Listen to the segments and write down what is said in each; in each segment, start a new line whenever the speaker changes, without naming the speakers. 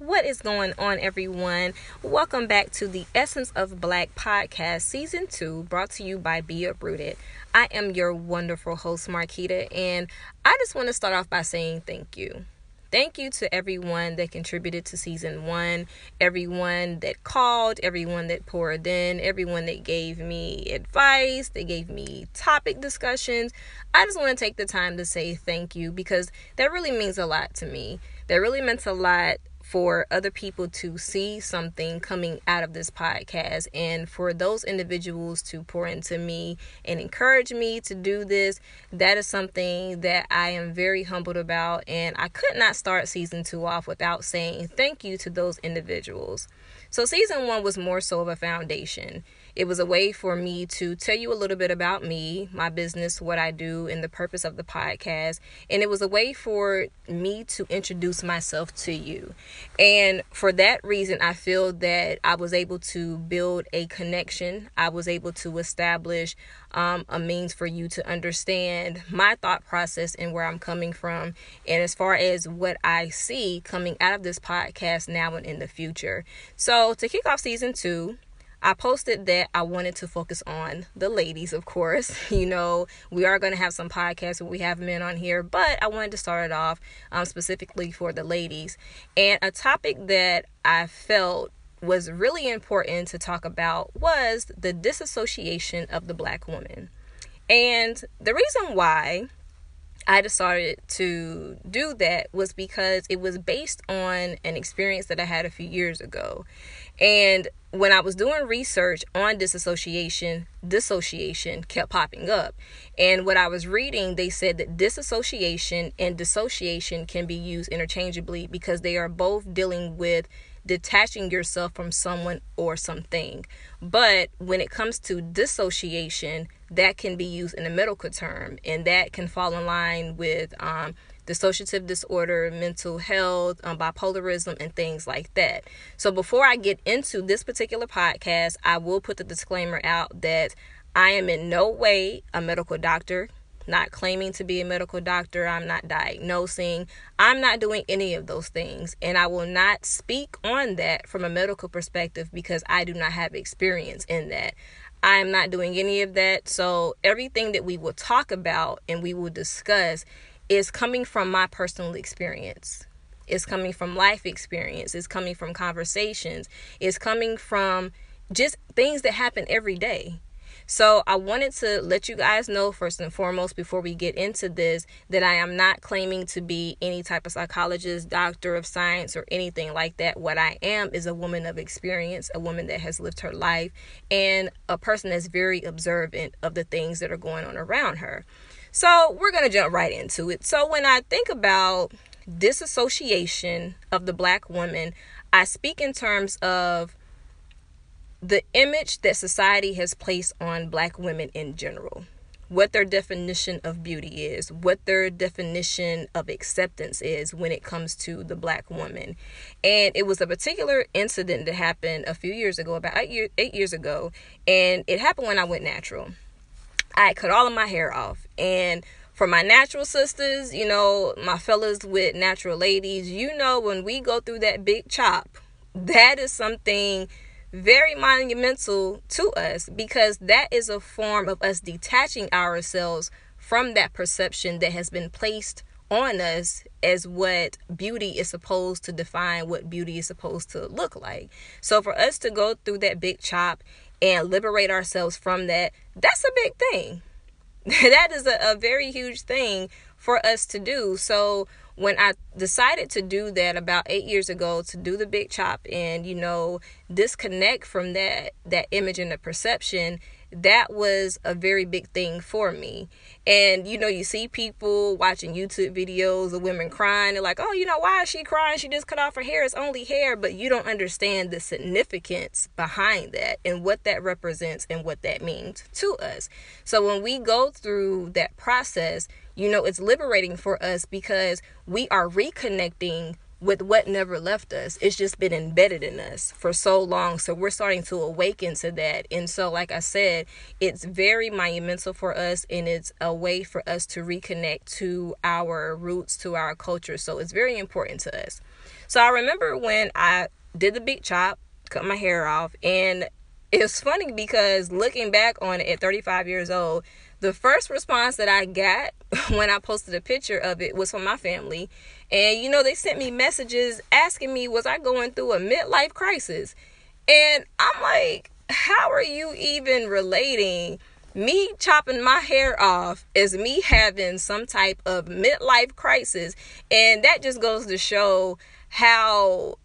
What is going on, everyone? Welcome back to the Essence of Black podcast, season two, brought to you by Be Uprooted. I am your wonderful host, Marquita, and I just want to start off by saying thank you. Thank you to everyone that contributed to season one, everyone that called, everyone that poured in, everyone that gave me advice, they gave me topic discussions. I just want to take the time to say thank you because that really means a lot to me. That really meant a lot for other people to see something coming out of this podcast and for those individuals to pour into me and encourage me to do this that is something that I am very humbled about and I could not start season 2 off without saying thank you to those individuals. So season 1 was more so of a foundation. It was a way for me to tell you a little bit about me, my business, what I do, and the purpose of the podcast. And it was a way for me to introduce myself to you. And for that reason, I feel that I was able to build a connection. I was able to establish um, a means for you to understand my thought process and where I'm coming from. And as far as what I see coming out of this podcast now and in the future. So to kick off season two, I posted that I wanted to focus on the ladies, of course. You know, we are going to have some podcasts where we have men on here, but I wanted to start it off um, specifically for the ladies. And a topic that I felt was really important to talk about was the disassociation of the black woman. And the reason why I decided to do that was because it was based on an experience that I had a few years ago. And when I was doing research on disassociation, dissociation kept popping up. And what I was reading, they said that disassociation and dissociation can be used interchangeably because they are both dealing with detaching yourself from someone or something. But when it comes to dissociation, that can be used in a medical term, and that can fall in line with um, dissociative disorder, mental health, um, bipolarism, and things like that. So, before I get into this particular podcast, I will put the disclaimer out that I am in no way a medical doctor, not claiming to be a medical doctor. I'm not diagnosing. I'm not doing any of those things. And I will not speak on that from a medical perspective because I do not have experience in that. I am not doing any of that. So, everything that we will talk about and we will discuss is coming from my personal experience. It's coming from life experience. It's coming from conversations. It's coming from just things that happen every day. So I wanted to let you guys know first and foremost before we get into this that I am not claiming to be any type of psychologist, doctor of science or anything like that. What I am is a woman of experience, a woman that has lived her life and a person that's very observant of the things that are going on around her. So, we're going to jump right into it. So, when I think about disassociation of the black woman, I speak in terms of the image that society has placed on black women in general, what their definition of beauty is, what their definition of acceptance is when it comes to the black woman. And it was a particular incident that happened a few years ago, about eight, year, eight years ago, and it happened when I went natural. I cut all of my hair off, and for my natural sisters, you know, my fellas with natural ladies, you know, when we go through that big chop, that is something very monumental to us because that is a form of us detaching ourselves from that perception that has been placed on us as what beauty is supposed to define what beauty is supposed to look like. So for us to go through that big chop and liberate ourselves from that, that's a big thing. that is a, a very huge thing for us to do. So when I decided to do that about eight years ago, to do the big chop and you know disconnect from that that image and the perception, that was a very big thing for me. And you know, you see people watching YouTube videos of women crying. They're like, "Oh, you know, why is she crying? She just cut off her hair. It's only hair." But you don't understand the significance behind that and what that represents and what that means to us. So when we go through that process, you know, it's liberating for us because we are reconnecting with what never left us. It's just been embedded in us for so long. So we're starting to awaken to that. And so, like I said, it's very monumental for us and it's a way for us to reconnect to our roots, to our culture. So it's very important to us. So I remember when I did the big chop, cut my hair off, and it's funny because looking back on it at 35 years old, the first response that I got when I posted a picture of it was from my family. And you know, they sent me messages asking me, was I going through a midlife crisis? And I'm like, how are you even relating me chopping my hair off as me having some type of midlife crisis? And that just goes to show how,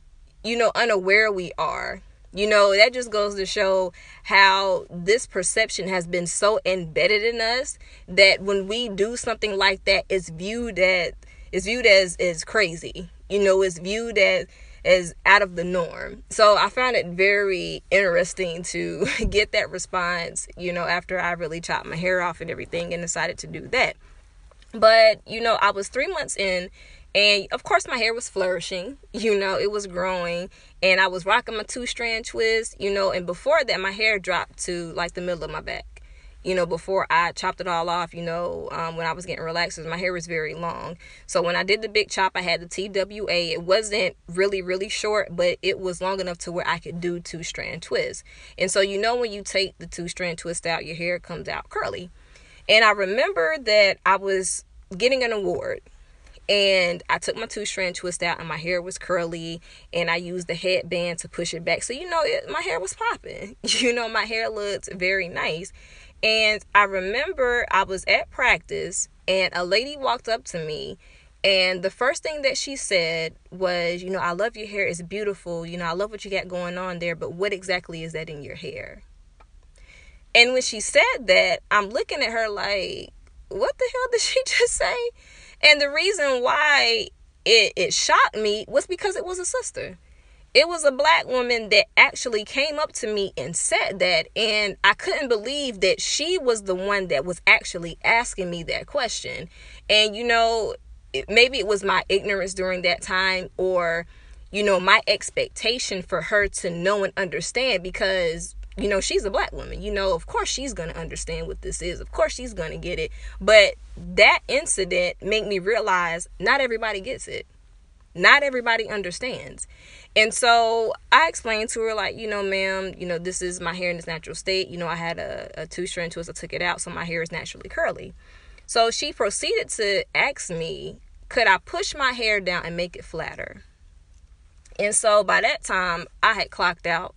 you know, unaware we are you know, that just goes to show how this perception has been so embedded in us that when we do something like that, it's viewed as it's viewed as as crazy. You know, it's viewed as as out of the norm. So I found it very interesting to get that response, you know, after I really chopped my hair off and everything and decided to do that. But, you know, I was three months in and of course, my hair was flourishing, you know, it was growing, and I was rocking my two strand twist, you know, and before that, my hair dropped to like the middle of my back, you know, before I chopped it all off, you know, um, when I was getting relaxed, my hair was very long. So when I did the big chop, I had the TWA. It wasn't really, really short, but it was long enough to where I could do two strand twists. And so, you know, when you take the two strand twist out, your hair comes out curly. And I remember that I was getting an award and I took my two strand twist out and my hair was curly and I used the headband to push it back. So you know it, my hair was popping. You know my hair looked very nice. And I remember I was at practice and a lady walked up to me and the first thing that she said was, you know, I love your hair. It's beautiful. You know, I love what you got going on there, but what exactly is that in your hair? And when she said that, I'm looking at her like, what the hell did she just say? And the reason why it, it shocked me was because it was a sister. It was a black woman that actually came up to me and said that. And I couldn't believe that she was the one that was actually asking me that question. And, you know, it, maybe it was my ignorance during that time or, you know, my expectation for her to know and understand because you know she's a black woman you know of course she's going to understand what this is of course she's going to get it. But that incident made me realize not everybody gets it. Not everybody understands. And so i explained to her like you know ma'am you know this is my hair in its natural state. You know i had a, a two strand twist i took it out so my hair is naturally curly. So she proceeded to ask me could i push my hair down and make it flatter? And so by that time i had clocked out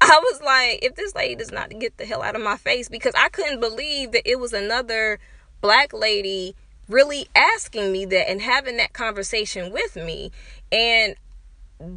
I was like, if this lady does not get the hell out of my face, because I couldn't believe that it was another black lady really asking me that and having that conversation with me. And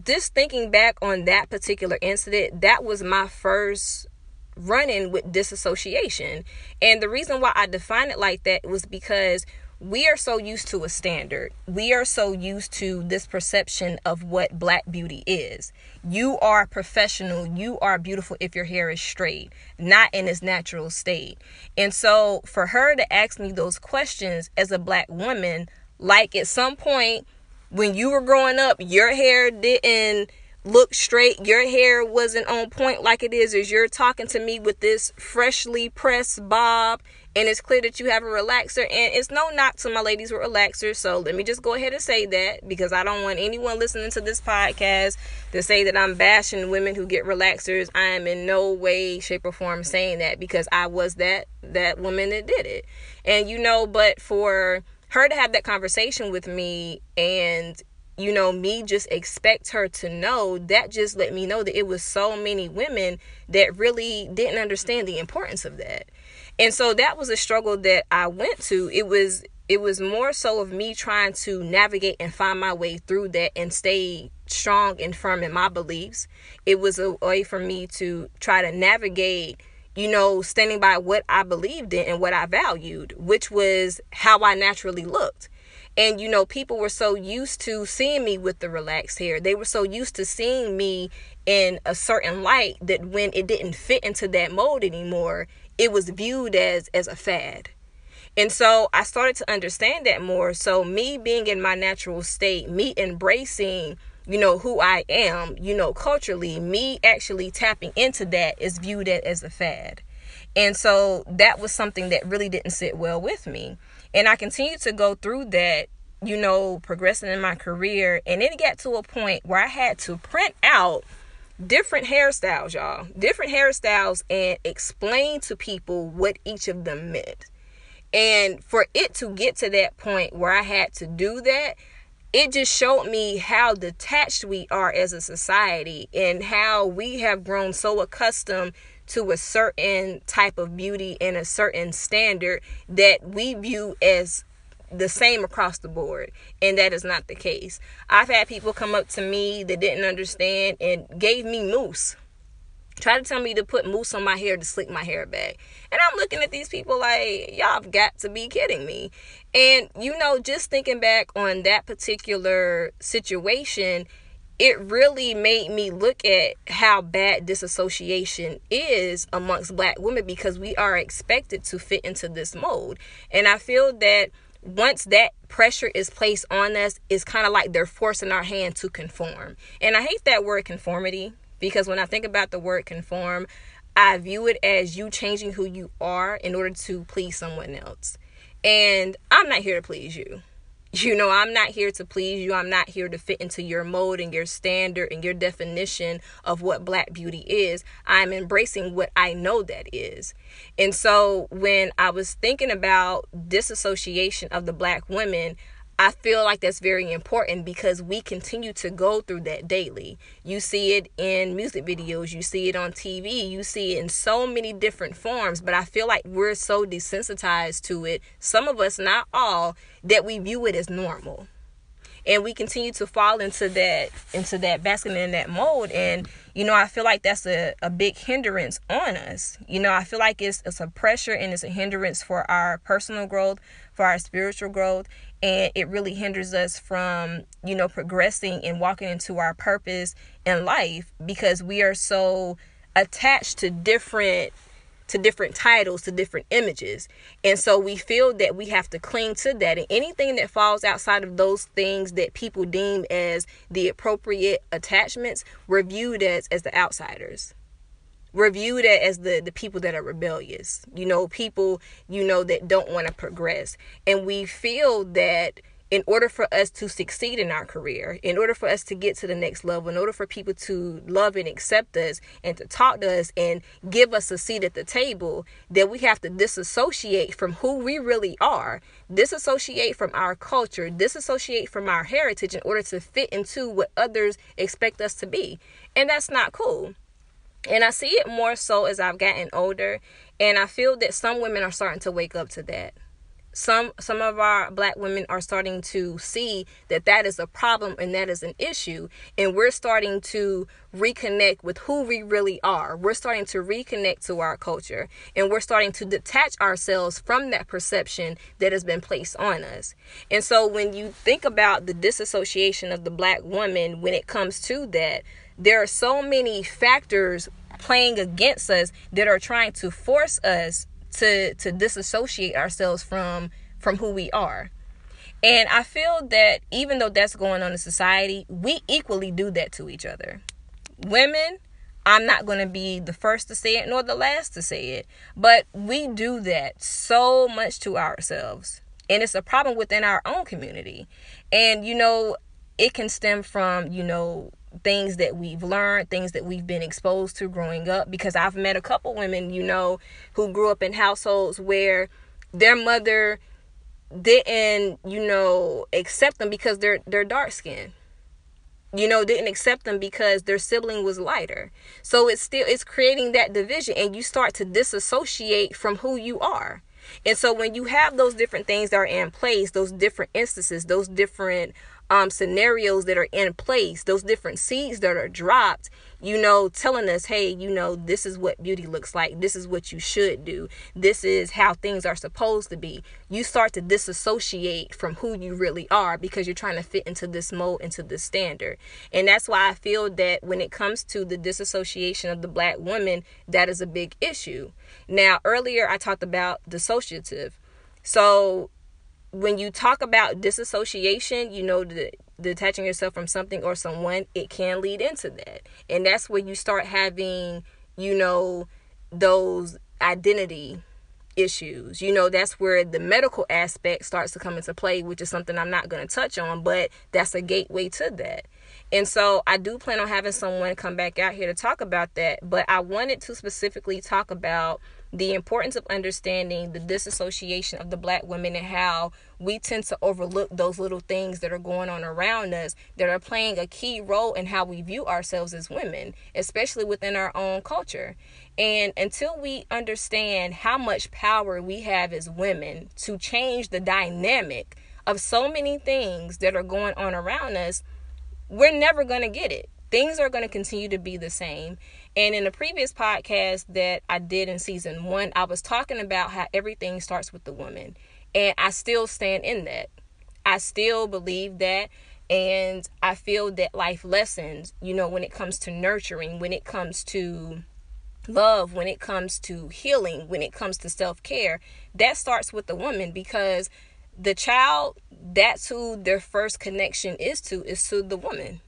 just thinking back on that particular incident, that was my first running with disassociation. And the reason why I define it like that was because we are so used to a standard. We are so used to this perception of what black beauty is. You are professional. You are beautiful if your hair is straight, not in its natural state. And so for her to ask me those questions as a black woman, like at some point when you were growing up, your hair didn't look straight, your hair wasn't on point like it is as you're talking to me with this freshly pressed bob and it's clear that you have a relaxer and it's no knock to my ladies with relaxers so let me just go ahead and say that because i don't want anyone listening to this podcast to say that i'm bashing women who get relaxers. I am in no way shape or form saying that because i was that that woman that did it. And you know but for her to have that conversation with me and you know me just expect her to know that just let me know that it was so many women that really didn't understand the importance of that and so that was a struggle that I went to. It was it was more so of me trying to navigate and find my way through that and stay strong and firm in my beliefs. It was a way for me to try to navigate, you know, standing by what I believed in and what I valued, which was how I naturally looked. And you know, people were so used to seeing me with the relaxed hair. They were so used to seeing me in a certain light that when it didn't fit into that mold anymore, it was viewed as as a fad. And so I started to understand that more. So me being in my natural state, me embracing, you know, who I am, you know, culturally, me actually tapping into that is viewed as a fad. And so that was something that really didn't sit well with me. And I continued to go through that you know, progressing in my career, and it got to a point where I had to print out different hairstyles, y'all, different hairstyles, and explain to people what each of them meant. And for it to get to that point where I had to do that, it just showed me how detached we are as a society and how we have grown so accustomed to a certain type of beauty and a certain standard that we view as the same across the board and that is not the case. I've had people come up to me that didn't understand and gave me mousse try to tell me to put mousse on my hair to slick my hair back. And i'm looking at these people like y'all have got to be kidding me. And you know just thinking back on that particular situation it really made me look at how bad disassociation is amongst black women because we are expected to fit into this mold. And i feel that once that pressure is placed on us, it's kind of like they're forcing our hand to conform. And I hate that word conformity because when I think about the word conform, I view it as you changing who you are in order to please someone else. And I'm not here to please you. You know, I'm not here to please you. I'm not here to fit into your mold and your standard and your definition of what black beauty is. I'm embracing what I know that is. And so when I was thinking about disassociation of the black women, I feel like that's very important because we continue to go through that daily. You see it in music videos, you see it on TV, you see it in so many different forms, but I feel like we're so desensitized to it, some of us, not all, that we view it as normal. And we continue to fall into that into that basket in that mold and you know, I feel like that's a, a big hindrance on us. You know, I feel like it's it's a pressure and it's a hindrance for our personal growth, for our spiritual growth, and it really hinders us from you know progressing and walking into our purpose in life because we are so attached to different to different titles to different images. And so we feel that we have to cling to that. And anything that falls outside of those things that people deem as the appropriate attachments we're viewed as as the outsiders we're viewed as the the people that are rebellious you know people you know that don't want to progress. And we feel that in order for us to succeed in our career in order for us to get to the next level in order for people to love and accept us and to talk to us and give us a seat at the table that we have to disassociate from who we really are disassociate from our culture disassociate from our heritage in order to fit into what others expect us to be. And that's not cool and I see it more so as I've gotten older. And I feel that some women are starting to wake up to that. Some some of our black women are starting to see that that is a problem and that is an issue and we're starting to reconnect with who we really are. We're starting to reconnect to our culture and we're starting to detach ourselves from that perception that has been placed on us. And so when you think about the disassociation of the black woman when it comes to that, there are so many factors playing against us that are trying to force us to to disassociate ourselves from from who we are. And I feel that even though that's going on in society, we equally do that to each other. Women, I'm not going to be the first to say it nor the last to say it, but we do that so much to ourselves. And it's a problem within our own community. And you know, it can stem from, you know, things that we've learned, things that we've been exposed to growing up. Because I've met a couple women, you know, who grew up in households where their mother didn't, you know, accept them because they're they're dark skinned. You know, didn't accept them because their sibling was lighter. So it's still it's creating that division and you start to disassociate from who you are. And so when you have those different things that are in place, those different instances, those different um, scenarios that are in place, those different seeds that are dropped, you know, telling us, hey, you know, this is what beauty looks like. This is what you should do. This is how things are supposed to be. You start to disassociate from who you really are because you're trying to fit into this mold, into this standard. And that's why I feel that when it comes to the disassociation of the black woman, that is a big issue. Now, earlier I talked about dissociative. So when you talk about disassociation, you know, the, detaching yourself from something or someone, it can lead into that. And that's where you start having, you know, those identity issues. You know, that's where the medical aspect starts to come into play, which is something I'm not going to touch on, but that's a gateway to that. And so I do plan on having someone come back out here to talk about that, but I wanted to specifically talk about the importance of understanding the disassociation of the black women and how we tend to overlook those little things that are going on around us that are playing a key role in how we view ourselves as women, especially within our own culture. And until we understand how much power we have as women to change the dynamic of so many things that are going on around us, we're never going to get it. Things are going to continue to be the same. And in the previous podcast that I did in season one, I was talking about how everything starts with the woman. And I still stand in that. I still believe that. And I feel that life lessons, you know, when it comes to nurturing, when it comes to love, when it comes to healing, when it comes to self care, that starts with the woman because the child, that's who their first connection is to, is to the woman.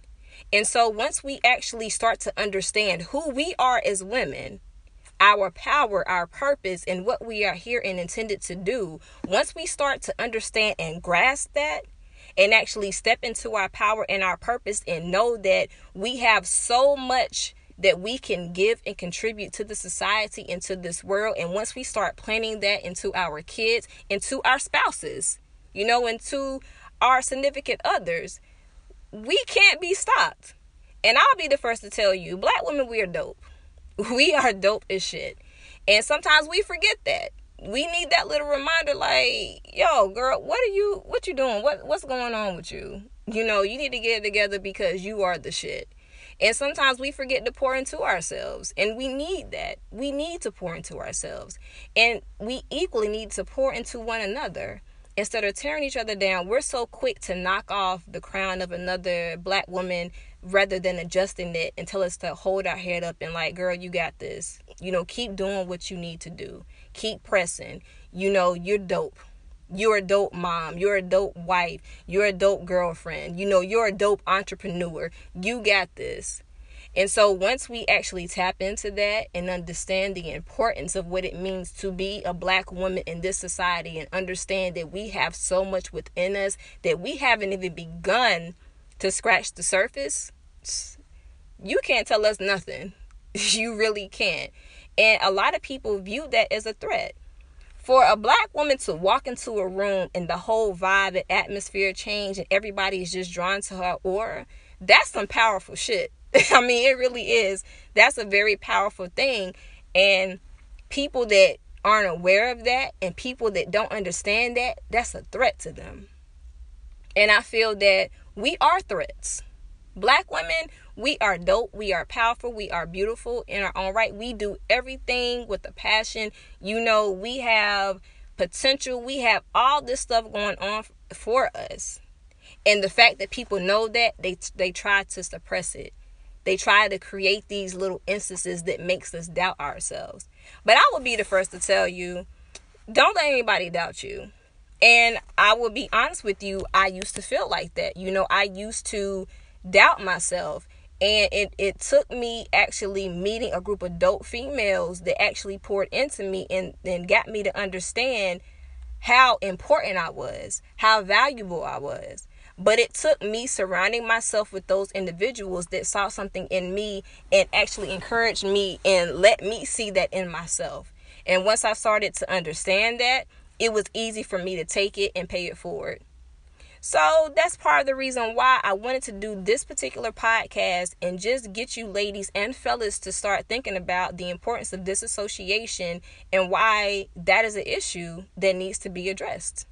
And so once we actually start to understand who we are as women, our power, our purpose, and what we are here and intended to do, once we start to understand and grasp that, and actually step into our power and our purpose and know that we have so much that we can give and contribute to the society and to this world. And once we start planting that into our kids, into our spouses, you know, into our significant others, we can't be stopped. And I'll be the first to tell you, black women, we are dope. We are dope as shit. And sometimes we forget that. We need that little reminder, like, yo, girl, what are you what you doing? What what's going on with you? You know, you need to get it together because you are the shit. And sometimes we forget to pour into ourselves. And we need that. We need to pour into ourselves. And we equally need to pour into one another instead of tearing each other down, we're so quick to knock off the crown of another black woman rather than adjusting it and tell us to hold our head up and like, girl, you got this. You know, keep doing what you need to do. Keep pressing. You know, you're dope. You're a dope mom. You're a dope wife. You're a dope girlfriend. You know, you're a dope entrepreneur. You got this. And so once we actually tap into that and understand the importance of what it means to be a black woman in this society and understand that we have so much within us that we haven't even begun to scratch the surface, you can't tell us nothing. You really can't. And a lot of people view that as a threat. For a black woman to walk into a room and the whole vibe and atmosphere change and everybody is just drawn to her aura, that's some powerful shit. I mean, it really is. That's a very powerful thing. And people that aren't aware of that and people that don't understand that, that's a threat to them. And I feel that we are threats. Black women, we are dope, we are powerful, we are beautiful in our own right. We do everything with a passion. You know, we have potential, we have all this stuff going on for us. And the fact that people know that, they they try to suppress it. They try to create these little instances that makes us doubt ourselves. But I will be the first to tell you, don't let anybody doubt you. And I will be honest with you, I used to feel like that. You know, I used to doubt myself. And it, it took me actually meeting a group of dope females that actually poured into me and, and got me to understand how important I was, how valuable I was. But it took me surrounding myself with those individuals that saw something in me and actually encouraged me and let me see that in myself. And once I started to understand that, it was easy for me to take it and pay it forward. So that's part of the reason why I wanted to do this particular podcast and just get you ladies and fellas to start thinking about the importance of disassociation and why that is an issue that needs to be addressed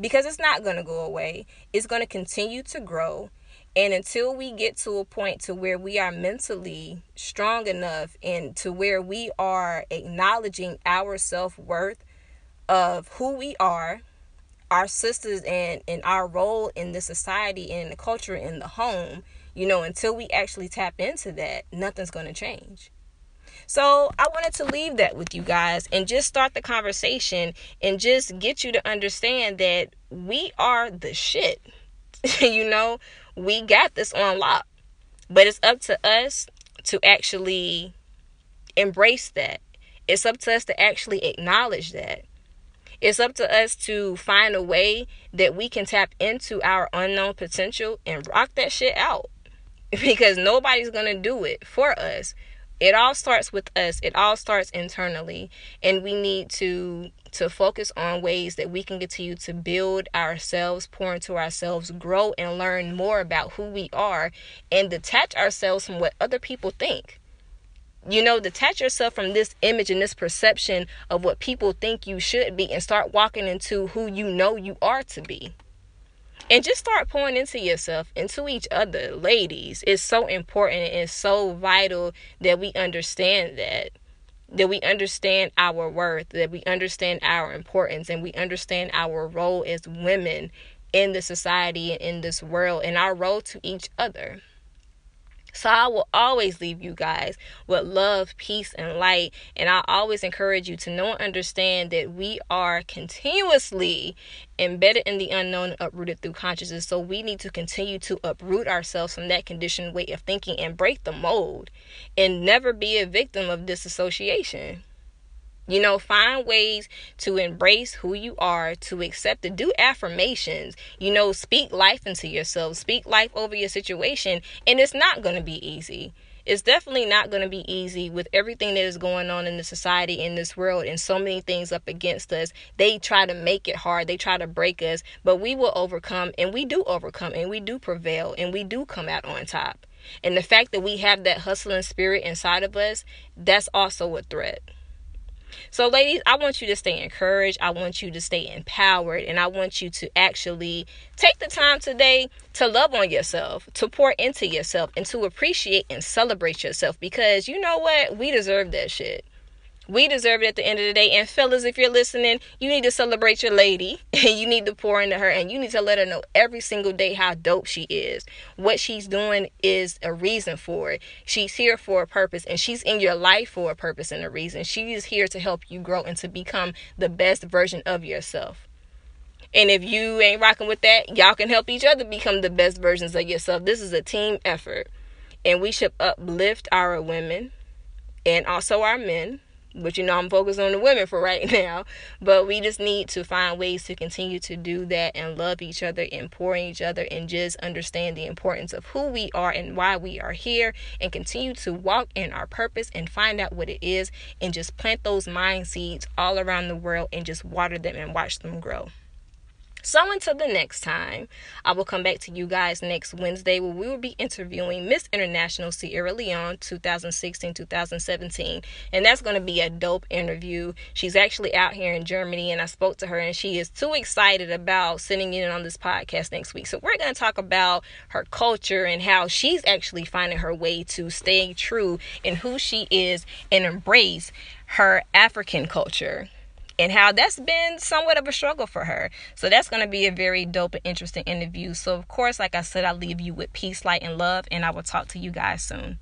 because it's not going to go away. It's going to continue to grow. And until we get to a point to where we are mentally strong enough and to where we are acknowledging our self-worth of who we are, our sisters and, and our role in the society and the culture in the home, you know, until we actually tap into that, nothing's going to change. So I wanted to leave that with you guys and just start the conversation and just get you to understand that we are the shit. you know, we got this on lock. But it's up to us to actually embrace that. It's up to us to actually acknowledge that. It's up to us to find a way that we can tap into our unknown potential and rock that shit out. Because nobody's going to do it for us. It all starts with us. It all starts internally, and we need to to focus on ways that we can continue to build ourselves, pour into ourselves, grow and learn more about who we are and detach ourselves from what other people think. You know, detach yourself from this image and this perception of what people think you should be and start walking into who you know you are to be. And just start pouring into yourself, into each other. Ladies, it's so important and so vital that we understand that. That we understand our worth, that we understand our importance, and we understand our role as women in the society and in this world, and our role to each other. So I will always leave you guys with love, peace, and light. And I always encourage you to know and understand that we are continuously embedded in the unknown, uprooted through consciousness. So we need to continue to uproot ourselves from that conditioned way of thinking and break the mold and never be a victim of disassociation. You know, find ways to embrace who you are, to accept it. Do affirmations. You know, speak life into yourself, speak life over your situation. And it's not going to be easy. It's definitely not going to be easy with everything that is going on in the society, in this world, and so many things up against us. They try to make it hard, they try to break us, but we will overcome, and we do overcome, and we do prevail, and we do come out on top. And the fact that we have that hustling spirit inside of us, that's also a threat. So, ladies, I want you to stay encouraged. I want you to stay empowered. And I want you to actually take the time today to love on yourself, to pour into yourself, and to appreciate and celebrate yourself because you know what? We deserve that shit. We deserve it at the end of the day. And fellas, if you're listening, you need to celebrate your lady and you need to pour into her and you need to let her know every single day how dope she is. What she's doing is a reason for it. She's here for a purpose and she's in your life for a purpose and a reason. She is here to help you grow and to become the best version of yourself. And if you ain't rocking with that, y'all can help each other become the best versions of yourself. This is a team effort. And we should uplift our women and also our men but you know, I'm focused on the women for right now. But we just need to find ways to continue to do that and love each other and pour in each other and just understand the importance of who we are and why we are here and continue to walk in our purpose and find out what it is and just plant those mind seeds all around the world and just water them and watch them grow. So until the next time, I will come back to you guys next Wednesday where we will be interviewing Miss International Sierra Leone 2016-2017. And that's going to be a dope interview. She's actually out here in Germany and I spoke to her and she is too excited about sitting in on this podcast next week. So we're going to talk about her culture and how she's actually finding her way to staying true in who she is and embrace her African culture and how that's been somewhat of a struggle for her. So that's going to be a very dope and interesting interview. So, of course, like I said, I leave you with peace, light, and love, and I will talk to you guys soon.